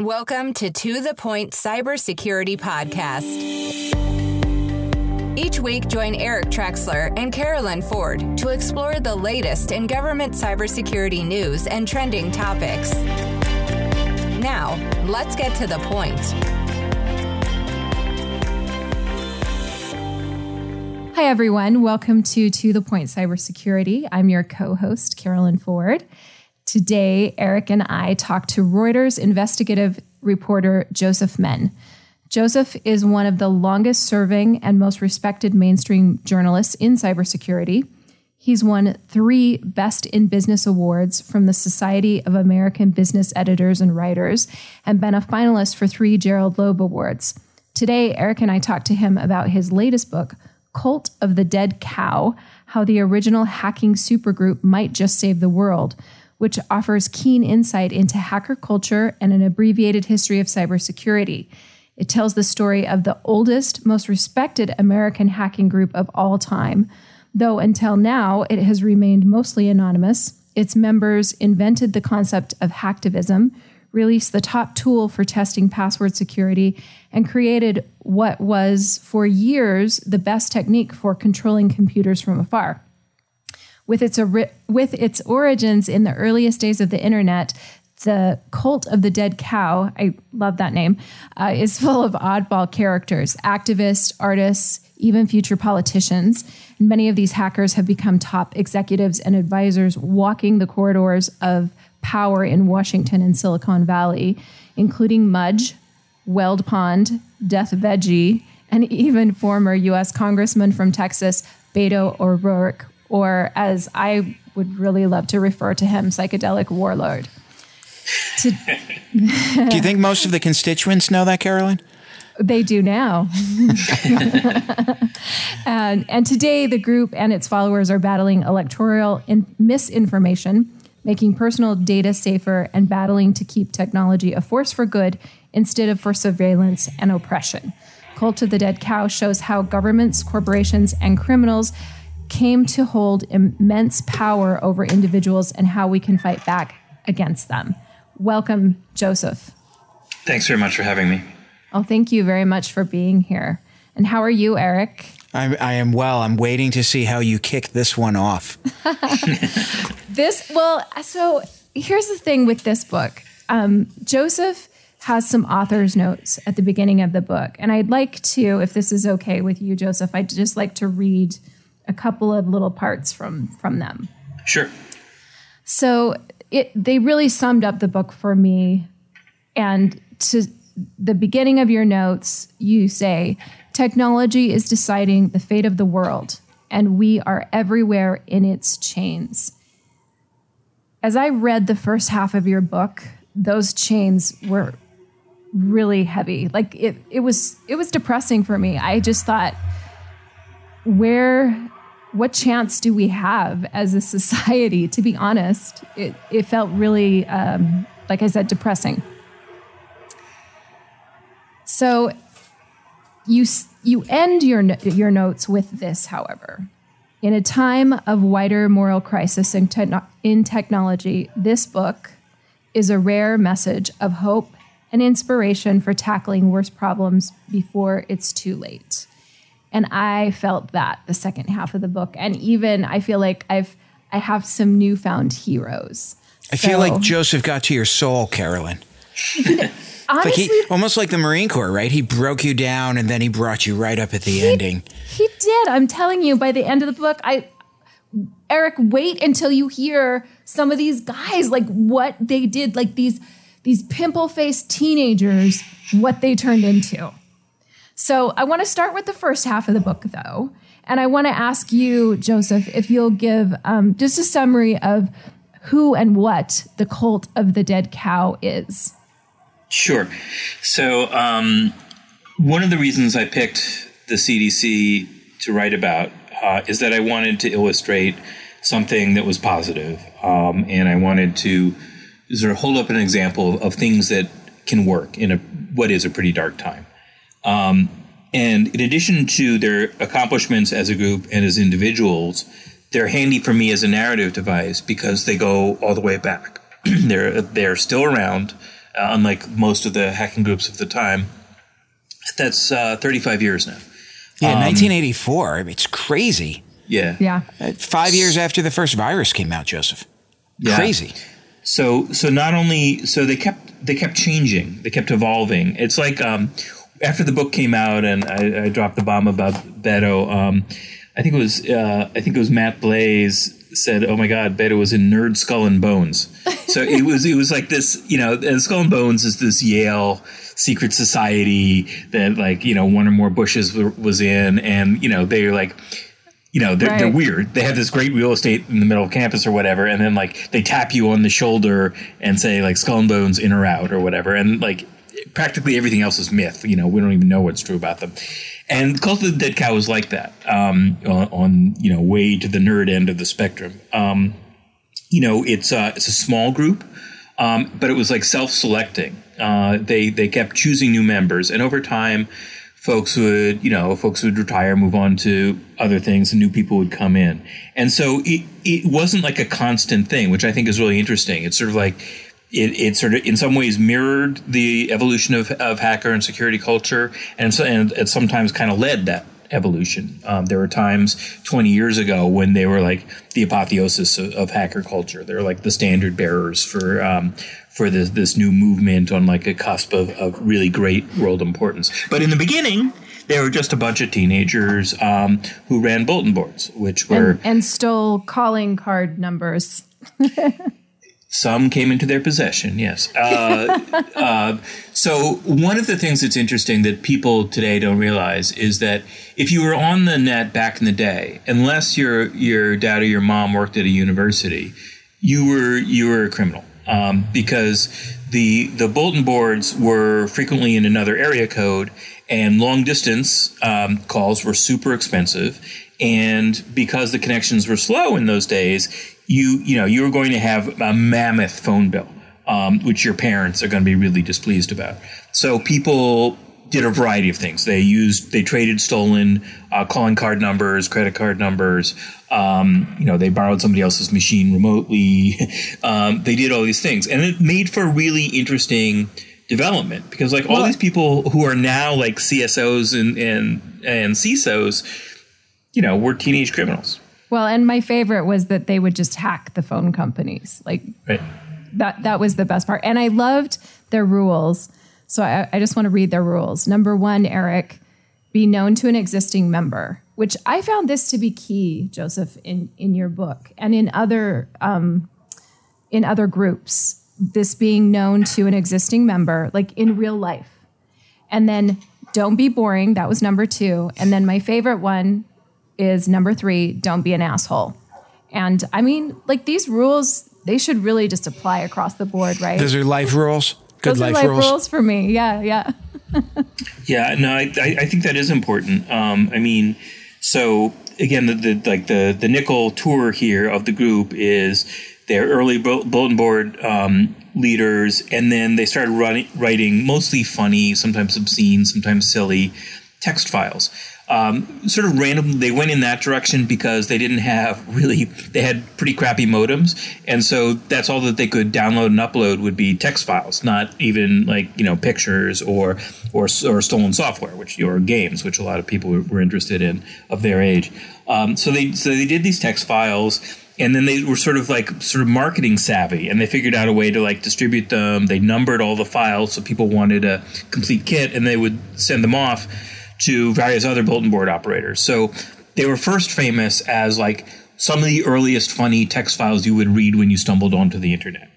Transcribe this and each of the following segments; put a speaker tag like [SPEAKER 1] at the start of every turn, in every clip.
[SPEAKER 1] Welcome to To The Point Cybersecurity Podcast. Each week, join Eric Trexler and Carolyn Ford to explore the latest in government cybersecurity news and trending topics. Now, let's get to the point.
[SPEAKER 2] Hi, everyone. Welcome to To The Point Cybersecurity. I'm your co host, Carolyn Ford. Today, Eric and I talked to Reuters investigative reporter Joseph Menn. Joseph is one of the longest serving and most respected mainstream journalists in cybersecurity. He's won three Best in Business awards from the Society of American Business Editors and Writers and been a finalist for three Gerald Loeb Awards. Today, Eric and I talked to him about his latest book, Cult of the Dead Cow How the Original Hacking Supergroup Might Just Save the World which offers keen insight into hacker culture and an abbreviated history of cybersecurity. It tells the story of the oldest, most respected American hacking group of all time. Though until now it has remained mostly anonymous, its members invented the concept of hacktivism, released the top tool for testing password security, and created what was for years the best technique for controlling computers from afar. With its, with its origins in the earliest days of the internet, the cult of the dead cow, I love that name, uh, is full of oddball characters, activists, artists, even future politicians. And many of these hackers have become top executives and advisors walking the corridors of power in Washington and Silicon Valley, including Mudge, Weld Pond, Deth Veggie, and even former U.S. Congressman from Texas, Beto O'Rourke, or as I would really love to refer to him, psychedelic warlord.
[SPEAKER 3] To do you think most of the constituents know that, Carolyn?
[SPEAKER 2] They do now. and, and today, the group and its followers are battling electoral in misinformation, making personal data safer, and battling to keep technology a force for good instead of for surveillance and oppression. Cult of the Dead Cow shows how governments, corporations, and criminals came to hold immense power over individuals and how we can fight back against them. Welcome, Joseph.
[SPEAKER 4] Thanks very much for having me.
[SPEAKER 2] Oh, thank you very much for being here. And how are you, Eric?
[SPEAKER 3] I'm, I am well. I'm waiting to see how you kick this one off.
[SPEAKER 2] this, well, so here's the thing with this book um, Joseph has some author's notes at the beginning of the book. And I'd like to, if this is okay with you, Joseph, I'd just like to read a couple of little parts from from them.
[SPEAKER 4] Sure.
[SPEAKER 2] So it they really summed up the book for me and to the beginning of your notes you say technology is deciding the fate of the world and we are everywhere in its chains. As I read the first half of your book, those chains were really heavy. Like it it was it was depressing for me. I just thought where what chance do we have as a society? To be honest, it, it felt really, um, like I said, depressing. So you you end your your notes with this, however. In a time of wider moral crisis in, te- in technology, this book is a rare message of hope and inspiration for tackling worse problems before it's too late. And I felt that the second half of the book. And even I feel like I've I have some newfound heroes.
[SPEAKER 3] I so, feel like Joseph got to your soul, Carolyn.
[SPEAKER 2] Honestly, like
[SPEAKER 3] he, almost like the Marine Corps, right? He broke you down and then he brought you right up at the
[SPEAKER 2] he,
[SPEAKER 3] ending.
[SPEAKER 2] He did. I'm telling you, by the end of the book, I Eric, wait until you hear some of these guys, like what they did, like these these pimple faced teenagers, what they turned into. So I want to start with the first half of the book, though. And I want to ask you, Joseph, if you'll give um, just a summary of who and what the cult of the dead cow is.
[SPEAKER 4] Sure. So, um, one of the reasons I picked the CDC to write about uh, is that I wanted to illustrate something that was positive, um, and I wanted to sort of hold up an example of things that can work in a what is a pretty dark time. Um, and in addition to their accomplishments as a group and as individuals, they're handy for me as a narrative device because they go all the way back. they're they're still around. uh, unlike most of the hacking groups of the time. That's uh, 35 years now.
[SPEAKER 3] Yeah, 1984. I mean, it's crazy.
[SPEAKER 4] Yeah.
[SPEAKER 2] Yeah.
[SPEAKER 3] Uh, Five years after the first virus came out, Joseph.
[SPEAKER 4] Yeah.
[SPEAKER 3] Crazy.
[SPEAKER 4] So so not only so they kept they kept changing, they kept evolving. It's like um, after the book came out and I, I dropped the bomb about Beto. Um, I think it was uh, I think it was Matt Blaze said, "Oh my God, Beto was in Nerd Skull and Bones." So it was it was like this, you know, and Skull and Bones is this Yale secret society that like you know one or more Bushes w- was in, and you know they're like. You know they're, they're weird. They have this great real estate in the middle of campus or whatever, and then like they tap you on the shoulder and say like skull and bones in or out or whatever, and like practically everything else is myth. You know, we don't even know what's true about them. And Cult of the Dead Cow was like that um, on, on you know way to the nerd end of the spectrum. Um, you know, it's uh, it's a small group, um, but it was like self-selecting. Uh, they they kept choosing new members, and over time, folks would you know folks would retire, move on to other things, and new people would come in. And so it it wasn't like a constant thing, which I think is really interesting. It's sort of like it, it sort of in some ways mirrored the evolution of, of hacker and security culture, and so and it sometimes kind of led that evolution. Um, there were times 20 years ago when they were like the apotheosis of, of hacker culture. They're like the standard bearers for um, for this this new movement on like a cusp of, of really great world importance. But in the beginning. They were just a bunch of teenagers um, who ran bulletin boards, which were
[SPEAKER 2] And, and stole calling card numbers.
[SPEAKER 4] Some came into their possession, yes. Uh, uh, so, one of the things that's interesting that people today don't realize is that if you were on the net back in the day, unless your your dad or your mom worked at a university, you were you were a criminal um, because the the bulletin boards were frequently in another area code, and long distance um, calls were super expensive, and because the connections were slow in those days, you you know you were going to have a mammoth phone bill, um, which your parents are going to be really displeased about. So people did a variety of things. They used they traded stolen uh, calling card numbers, credit card numbers. Um, you know, they borrowed somebody else's machine remotely. um, they did all these things, and it made for really interesting development because like all these people who are now like CSOs and and and CISOs, you know, were teenage criminals.
[SPEAKER 2] Well, and my favorite was that they would just hack the phone companies. Like
[SPEAKER 4] Right.
[SPEAKER 2] that that was the best part. And I loved their rules. So I, I just want to read their rules. Number one, Eric, be known to an existing member, which I found this to be key, Joseph, in, in your book and in other um, in other groups. This being known to an existing member, like in real life. And then don't be boring. That was number two. And then my favorite one is number three, don't be an asshole. And I mean, like these rules, they should really just apply across the board, right?
[SPEAKER 3] Those are life rules. Good
[SPEAKER 2] Those
[SPEAKER 3] life,
[SPEAKER 2] are life
[SPEAKER 3] rules.
[SPEAKER 2] rules. for me. Yeah, yeah.
[SPEAKER 4] Yeah, no, I, I I think that is important. Um, I mean, so again, the, the like the the nickel tour here of the group is their early bulletin board um, leaders, and then they started running, writing mostly funny, sometimes obscene, sometimes silly text files. Um, sort of random, they went in that direction because they didn't have really, they had pretty crappy modems. And so that's all that they could download and upload would be text files, not even like, you know, pictures or, or, or stolen software, which, or games, which a lot of people were, were interested in of their age. Um, so they, so they did these text files and then they were sort of like sort of marketing savvy and they figured out a way to like distribute them they numbered all the files so people wanted a complete kit and they would send them off to various other bulletin board operators. So they were first famous as like some of the earliest funny text files you would read when you stumbled onto the internet.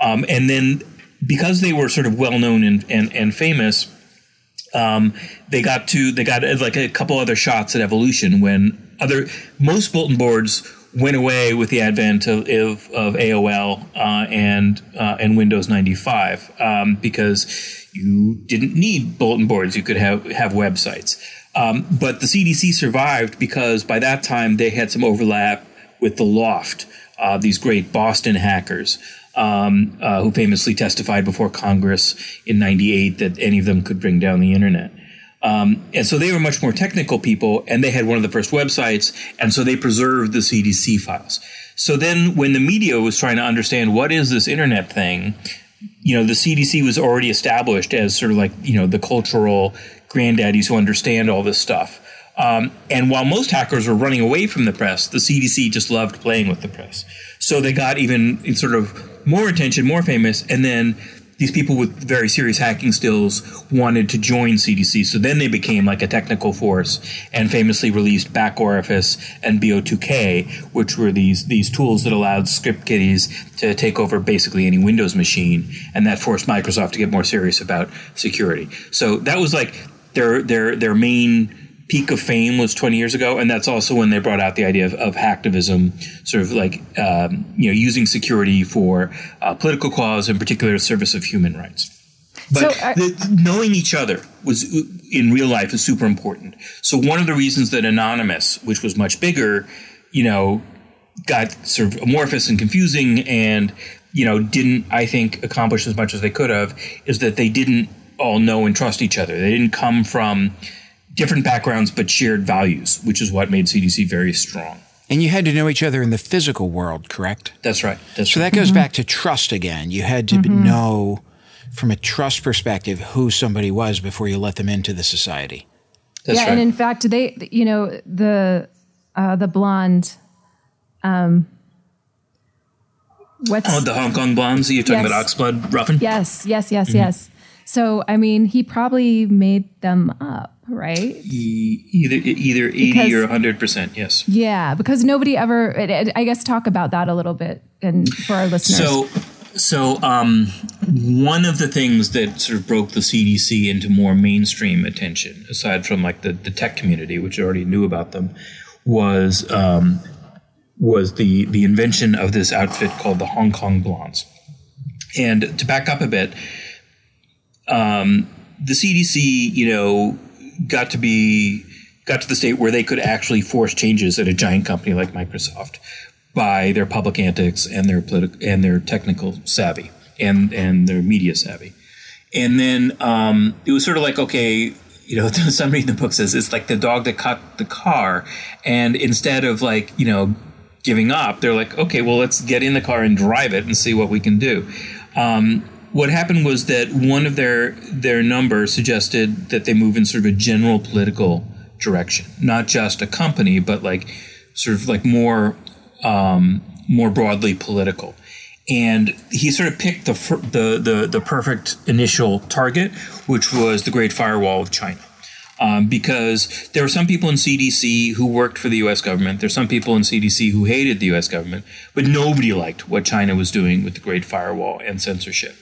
[SPEAKER 4] Um, and then because they were sort of well known and, and, and famous um, they got to they got uh, like a couple other shots at evolution when other most bulletin boards went away with the advent of, of, AOL uh, and uh, and Windows 95 um, because you didn't need bulletin boards; you could have have websites. Um, but the CDC survived because by that time they had some overlap with the L0pht, uh, these great Boston hackers um, uh, who famously testified before Congress in '98 that any of them could bring down the internet. Um, and so they were much more technical people, and they had one of the first websites, and so they preserved the CDC files. So then, when the media was trying to understand what is this internet thing, you know, the CDC was already established as sort of like, you know, the cultural granddaddies who understand all this stuff. Um, and while most hackers were running away from the press, the CDC just loved playing with the press. So they got even sort of more attention, more famous, and then these people with very serious hacking skills wanted to join CDC. So then they became like a technical force and famously released Back Orifice and BO2K, which were these these tools that allowed script kiddies to take over basically any Windows machine, and that forced Microsoft to get more serious about security. So that was like their their their main peak of fame was 20 years ago, and that's also when they brought out the idea of, of hacktivism, sort of like um, you know using security for uh, political cause, in particular, service of human rights. But so, uh, the, knowing each other was in real life is super important. So one of the reasons that Anonymous, which was much bigger, you know, got sort of amorphous and confusing, and you know, didn't I think accomplish as much as they could have, is that they didn't all know and trust each other. They didn't come from different backgrounds but shared values, which is what made CDC very strong.
[SPEAKER 3] And you had to know each other in the physical world, correct?
[SPEAKER 4] That's right. That's
[SPEAKER 3] so
[SPEAKER 4] right.
[SPEAKER 3] that goes mm-hmm. back to trust again. You had to mm-hmm. know from a trust perspective who somebody was before you let them into the society.
[SPEAKER 2] That's yeah, right. and in fact, they, you know, the uh, the blonde. Um,
[SPEAKER 4] what's oh the Hong Kong blondes? You're talking yes. about Oxblood Ruffin?
[SPEAKER 2] Yes, yes, yes, mm-hmm. yes. So I mean, he probably made them up right?
[SPEAKER 4] Either either eighty because, or hundred percent, yes.
[SPEAKER 2] Yeah, because nobody ever. I guess talk about that a little bit and for our listeners.
[SPEAKER 4] So, so um, one of the things that sort of broke the CDC into more mainstream attention, aside from like the, the tech community, which already knew about them, was um, was the the invention of this outfit called the Hong Kong Blondes. And to back up a bit, um, the CDC, you know, got to be got to the state where they could actually force changes at a giant company like Microsoft by their public antics and their political and their technical savvy and and their media savvy. And then um, it was sort of like okay, you know, somebody in the book says it's like the dog that caught the car, and instead of like you know giving up, they're like, okay, well let's get in the car and drive it and see what we can do. Um, what happened was that one of their their numbers suggested that they move in sort of a general political direction, not just a company, but like sort of like more um, more broadly political. And he sort of picked the, the the the perfect initial target, which was the Great Firewall of China. Um, because there were some people in CDC who worked for the U.S. government. There's some people in CDC who hated the U.S. government, but nobody liked what China was doing with the Great Firewall and censorship.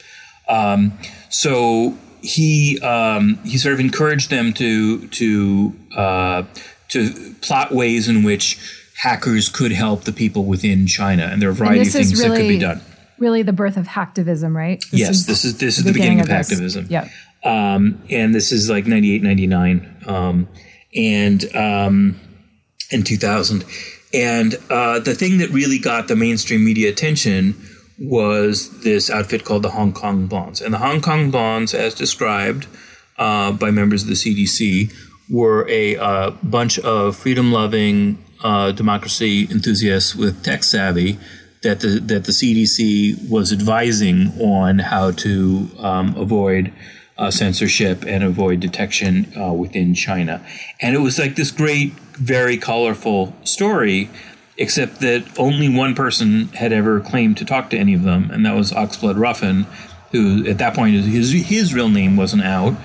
[SPEAKER 4] Um, so he um, he sort of encouraged them to to uh, to plot ways in which hackers could help the people within China, and there are a variety of things really, that could be done.
[SPEAKER 2] Really, the birth of hacktivism, right?
[SPEAKER 4] This yes, is this is this is the beginning, beginning of, of hacktivism.
[SPEAKER 2] Yeah,
[SPEAKER 4] um, and this is like 98, 99, um, and um, in two thousand, and uh, the thing that really got the mainstream media attention was this outfit called the Hong Kong Blondes. And the Hong Kong Blondes, as described uh, by members of the CDC, were a uh, bunch of freedom loving uh, democracy enthusiasts with tech savvy that the, that the CDC was advising on how to um, avoid. Uh, censorship and avoid detection uh, within China. And it was like this great, very colorful story except that only one person had ever claimed to talk to any of them, and that was Oxblood Ruffin, who at that point his his real name wasn't out,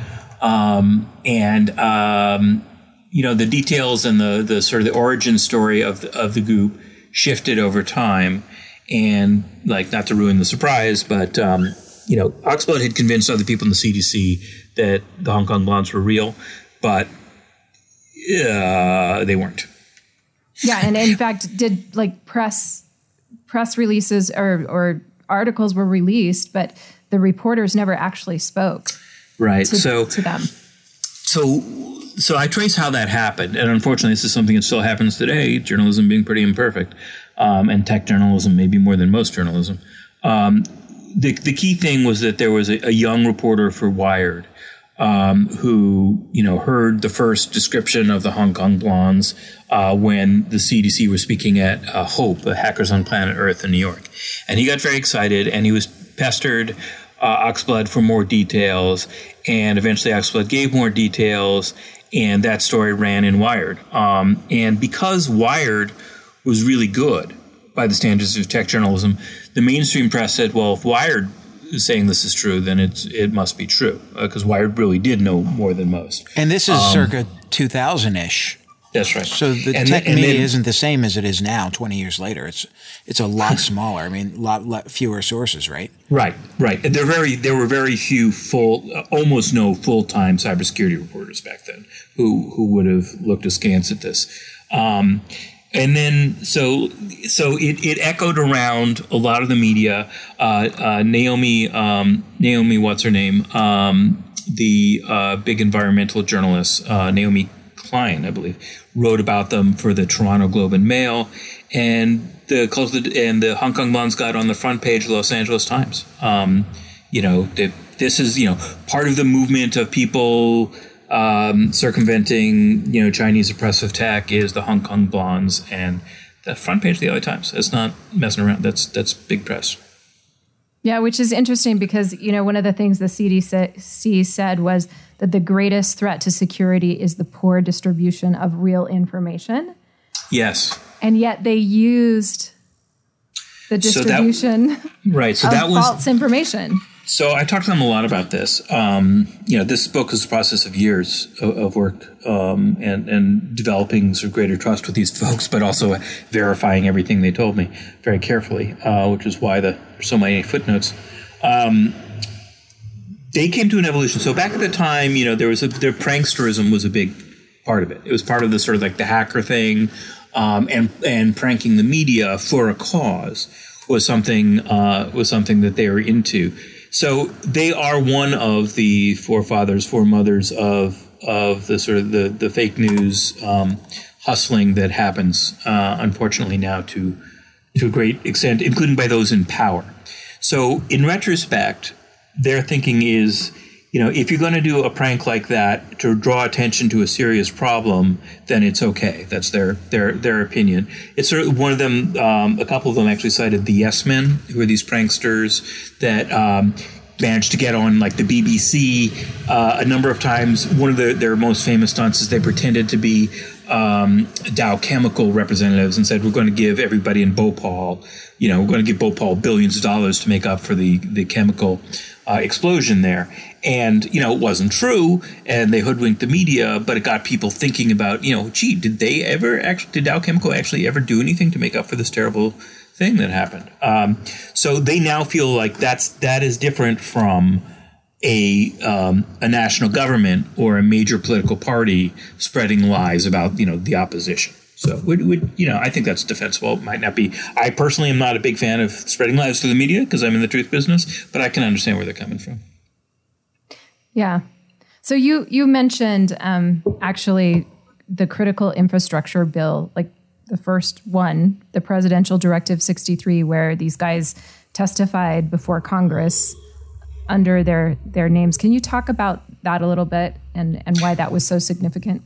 [SPEAKER 4] um, and um, you know the details and the the sort of the origin story of the, of the group shifted over time, and like not to ruin the surprise, but um, you know Oxblood had convinced other people in the CDC that the Hong Kong Blondes were real, but uh, they weren't.
[SPEAKER 2] Yeah, and in fact, did like press press releases or or articles were released, but the reporters never actually spoke.
[SPEAKER 4] Right.
[SPEAKER 2] To,
[SPEAKER 4] so
[SPEAKER 2] to them.
[SPEAKER 4] So so I trace how that happened, and unfortunately, this is something that still happens today. Journalism being pretty imperfect, um, and tech journalism maybe more than most journalism. Um, the the key thing was that there was a, a young reporter for Wired um, who you know heard the first description of the Hong Kong blondes uh, when the CDC was speaking at uh, Hope, the Hackers on Planet Earth in New York, and he got very excited and he was pestered uh, Oxblood for more details, and eventually Oxblood gave more details, and that story ran in Wired. Um, and because Wired was really good by the standards of tech journalism, the mainstream press said, "Well, if Wired saying this is true, then it's it must be true," because uh, Wired really did know more than most.
[SPEAKER 3] And this is um, circa 2000 ish.
[SPEAKER 4] That's right.
[SPEAKER 3] So the and tech media then, isn't the same as it is now. Twenty years later, it's it's a lot smaller. I mean, a lot, lot, fewer sources, right?
[SPEAKER 4] Right, right. And there very there were very few full, uh, almost no full time cybersecurity reporters back then who who would have looked askance at this. Um, and then so so it, it echoed around a lot of the media. Uh, uh, Naomi um, Naomi, what's her name? Um, the uh, big environmental journalist uh, Naomi Klein, I believe, wrote about them for the Toronto Globe and Mail, and the and the Hong Kong Blondes got on the front page of Los Angeles Times. Um, you know, this is you know part of the movement of people um, circumventing you know Chinese oppressive tech is the Hong Kong Blondes and the front page of the LA Times. It's not messing around. That's that's big press.
[SPEAKER 2] Yeah, which is interesting because you know one of the things the CDC said was that the greatest threat to security is the poor distribution of real information.
[SPEAKER 4] Yes.
[SPEAKER 2] And yet they used the distribution so that,
[SPEAKER 4] right. So that was
[SPEAKER 2] false information.
[SPEAKER 4] So I talked to them a lot about this. Um, you know, this book is a process of years of, of work um, and and developing sort of greater trust with these folks, but also verifying everything they told me very carefully, uh, which is why the, so many footnotes. Um, they came to an evolution. So back at the time, you know, there was a, their pranksterism was a big part of it. It was part of the sort of like the hacker thing, um, and and pranking the media for a cause was something uh, was something that they were into. So they are one of the forefathers, foremothers of of the sort of the the fake news um, hustling that happens, uh, unfortunately now to to a great extent, including by those in power. So in retrospect, their thinking is you know, if you're going to do a prank like that to draw attention to a serious problem, then it's okay. That's their their their opinion. It's sort of one of them. Um, a couple of them actually cited the Yes Men, who are these pranksters that. Um, managed to get on like the BBC uh, a number of times. One of the, their most famous stunts is they pretended to be um, Dow Chemical representatives and said, "We're going to give everybody in Bhopal, you know, we're going to give Bhopal billions of dollars to make up for the the chemical uh, explosion there." And you know, it wasn't true, and they hoodwinked the media, but it got people thinking about, you know, gee, did they ever actually, did Dow Chemical actually ever do anything to make up for this terrible thing that happened? Um, so they now feel like that's that is different from a um, a national government or a major political party spreading lies about you know the opposition. So would, would you know I think that's defensible. It might not be. I personally am not a big fan of spreading lies through the media because I'm in the truth business, but I can understand where they're coming from.
[SPEAKER 2] Yeah. So you you mentioned um, actually the critical infrastructure bill, like the first one, the presidential directive 63, where these guys testified before Congress under their their names. Can you talk about that a little bit and and why that was so significant?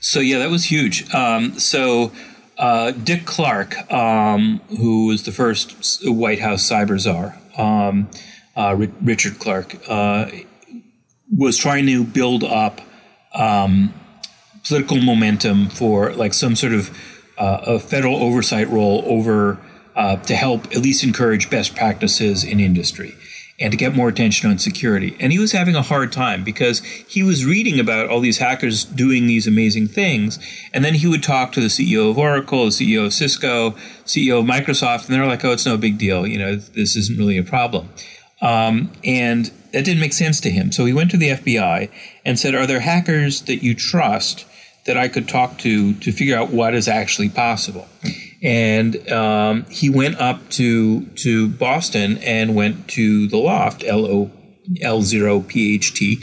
[SPEAKER 4] So yeah, that was huge. Um, so. Uh, Dick Clarke, um, who was the first White House cyber czar, um, uh, Richard Clarke, uh, was trying to build up um, political momentum for like some sort of uh, a federal oversight role over uh, to help at least encourage best practices in industry and to get more attention on security. And he was having a hard time because he was reading about all these hackers doing these amazing things. And then he would talk to the CEO of Oracle, the CEO of Cisco, CEO of Microsoft, and they're like, oh, it's no big deal. You know, this isn't really a problem. Um, and that didn't make sense to him. So he went to the FBI and said, Are there hackers that you trust that I could talk to to figure out what is actually possible? And um, he went up to to Boston and went to the L0pht, L O L zero P H T,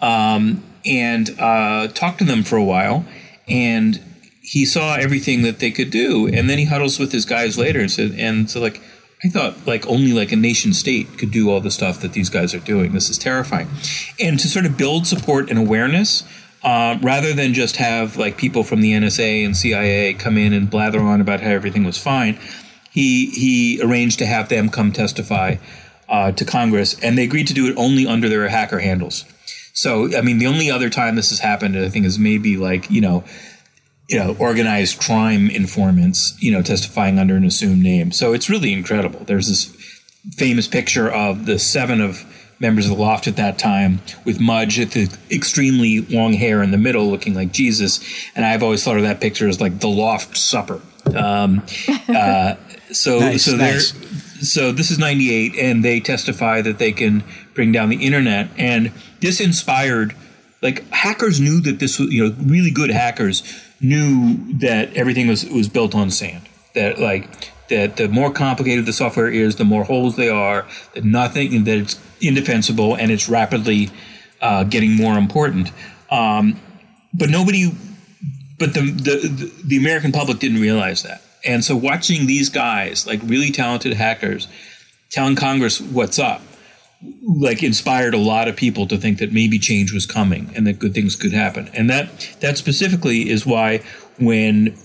[SPEAKER 4] um, and uh, talked to them for a while. And he saw everything that they could do. And then he huddles with his guys later and said, and so like, I thought like only like a nation state could do all the stuff that these guys are doing. This is terrifying. And to sort of build support and awareness, uh, rather than just have like people from the NSA and CIA come in and blather on about how everything was fine, he he arranged to have them come testify uh, to Congress, and they agreed to do it only under their hacker handles. So, I mean, the only other time this has happened, I think, is maybe like you know, you know, organized crime informants, you know, testifying under an assumed name. So it's really incredible. There's this famous picture of the seven of members of the L0pht at that time with Mudge at the extremely long hair in the middle, looking like Jesus. And I've always thought of that picture as like the loft supper. Um, uh, so,
[SPEAKER 3] Nice,
[SPEAKER 4] so
[SPEAKER 3] nice.
[SPEAKER 4] so this is 98 and they testify that they can bring down the internet and this inspired like hackers knew that this was you know really good hackers knew that everything was was built on sand that like that the more complicated the software is the more holes they are that nothing that it's indefensible and it's rapidly uh, getting more important um, but nobody but the, the the American public didn't realize that. And so watching these guys, like really talented hackers, telling Congress what's up, like inspired a lot of people to think that maybe change was coming and that good things could happen. And that that specifically is why when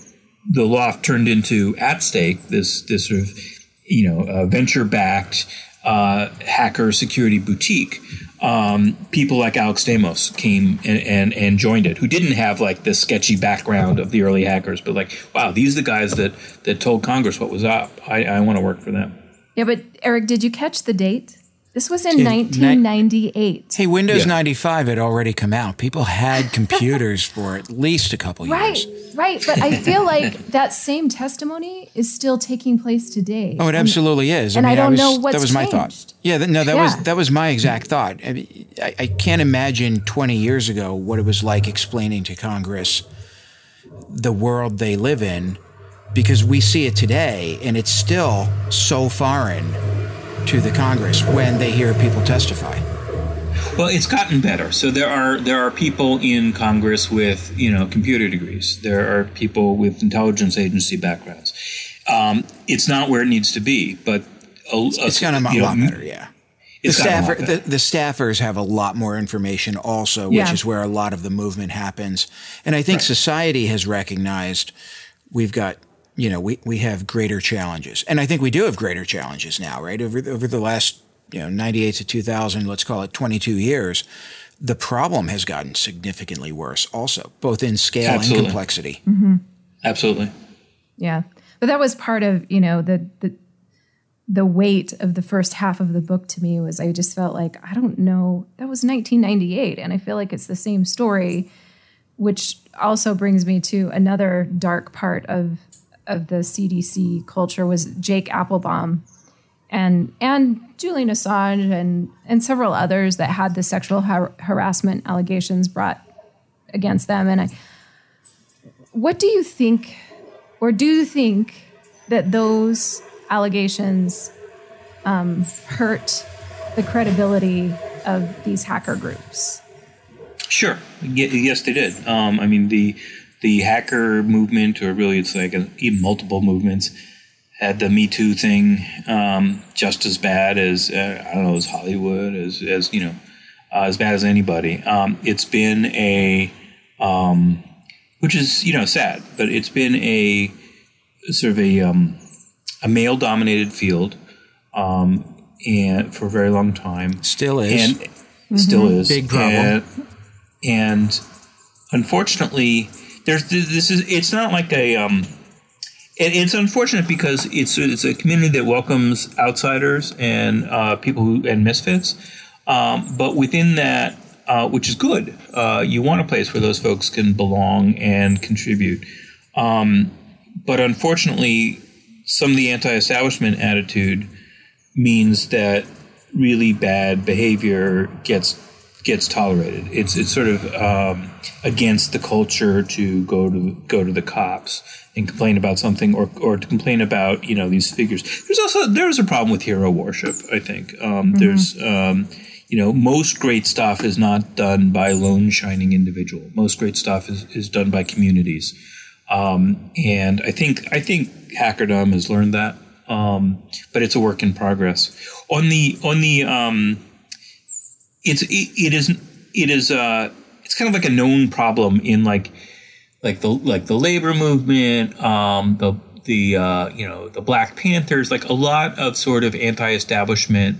[SPEAKER 4] the L0pht turned into @stake this this sort of you know uh, venture backed uh, hacker security boutique um, people like alex stamos came and, and and joined it who didn't have like the sketchy background of the early hackers but like wow these are the guys that that told congress what was up i, I want to work for them
[SPEAKER 2] Yeah, but Eric, did you catch the date? This was in
[SPEAKER 3] In ni-
[SPEAKER 2] 1998.
[SPEAKER 3] Hey, Windows
[SPEAKER 4] Yeah.
[SPEAKER 3] 95 had already come out. People had computers for at least a couple
[SPEAKER 2] Right,
[SPEAKER 3] years.
[SPEAKER 2] right. Right. But I feel like that same testimony is still taking place today.
[SPEAKER 3] Oh, it
[SPEAKER 2] And-
[SPEAKER 3] absolutely is.
[SPEAKER 2] and I don't
[SPEAKER 3] was,
[SPEAKER 2] know what's
[SPEAKER 3] that was my thought. Yeah, th- no, that
[SPEAKER 2] Yeah.
[SPEAKER 3] was that was my exact thought. I, mean, I, I can't imagine 20 years ago what it was like explaining to Congress the world they live in, because we see it today, and it's still so foreign to the Congress when they hear people testify.
[SPEAKER 4] Well, it's gotten better. So there are there are people in Congress with you know computer degrees. There are people with intelligence agency backgrounds. Um, it's not where it needs to be, but a,
[SPEAKER 3] It's gotten a
[SPEAKER 4] you know,
[SPEAKER 3] lot better, yeah. The,
[SPEAKER 4] It's lot
[SPEAKER 3] staffer,
[SPEAKER 4] better.
[SPEAKER 3] the, the staffers have a lot more information also, which
[SPEAKER 2] Yeah.
[SPEAKER 3] is where a lot of the movement happens. And I think society has recognized we've got, you know, we, we have greater challenges. And I think we do have greater challenges now, right? Over, over the last, you know, 98 to 2000, let's call it 22 years, the problem has gotten significantly worse also, both in scale
[SPEAKER 4] Absolutely.
[SPEAKER 3] and complexity. Mm-hmm.
[SPEAKER 4] Absolutely.
[SPEAKER 2] Yeah, but that was part of you know the the the weight of the first half of the book to me was I just felt like I don't know that was 1998 and I feel like it's the same story which also brings me to another dark part of of the CDC culture was Jake Appelbaum and and Julian Assange and and several others that had the sexual har- harassment allegations brought against them and I what do you think or do you think that those allegations um, hurt the credibility of these hacker groups?
[SPEAKER 4] Sure. Ye- yes, they did. Um, I mean, the the hacker movement, or really, it's like a, even multiple movements, had the Me Too thing um, just as bad as uh, I don't know, as Hollywood, as as you know, uh, as bad as anybody. Um, it's been a, um, which is you know sad, but it's been a sort of a um, a male dominated field, um, and for a very long time
[SPEAKER 3] Still is.
[SPEAKER 4] and still is
[SPEAKER 3] Big problem.
[SPEAKER 4] And, and unfortunately, there's this is it's not like a um, it, it's unfortunate because it's it's a community that welcomes outsiders and uh, people who and misfits, um, but within that. Uh, which is good. Uh, you want a place where those folks can belong and contribute. Um, but unfortunately, some of the anti-establishment attitude means that really bad behavior gets gets tolerated. It's it's sort of um, against the culture to go to go to the cops and complain about something or or to complain about you know these figures. There's also there's a problem with hero worship. I think um, there's. Um, you know, most great stuff is not done by lone shining individual. Most great stuff is, is done by communities. Um, and I think I think hackerdom has learned that, um, but it's a work in progress. On the on the um, it's it, it is it is uh, it's kind of like a known problem in like like the like the labor movement, um, the the uh, you know the Black Panthers, like a lot of sort of anti-establishment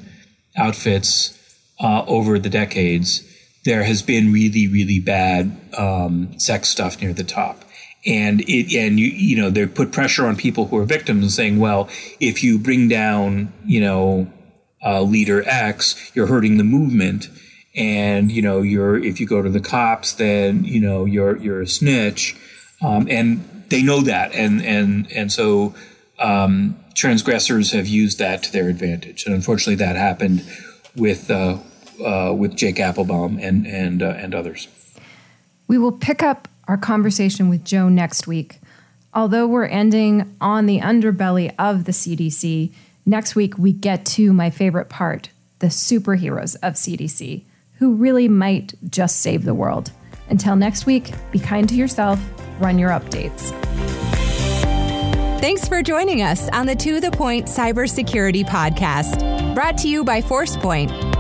[SPEAKER 4] outfits uh, over the decades, there has been really, really bad um, sex stuff near the top. And it, and you, you know, they put pressure on people who are victims saying, well, if you bring down, you know, uh, leader X, you're hurting the movement. And, you know, you're, if you go to the cops, then, you know, you're, you're a snitch. Um, and they know that. And, and, and so, um, transgressors have used that to their advantage. And unfortunately that happened with, uh, uh, with Jake Appelbaum and and uh, and others.
[SPEAKER 2] We will pick up our conversation with Joe next week. Although we're ending on the underbelly of the CDC, next week we get to my favorite part the superheroes of CDC, who really might just save the world. Until next week, be kind to yourself, run your updates.
[SPEAKER 1] Thanks for joining us on the To The Point Cybersecurity Podcast, brought to you by ForcePoint.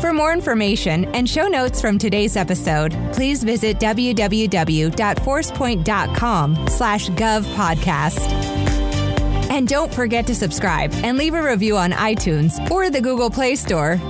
[SPEAKER 1] For more information and show notes from today's episode, please visit www.forcepoint.com slash govpodcast. And don't forget to subscribe and leave a review on iTunes or the Google Play Store.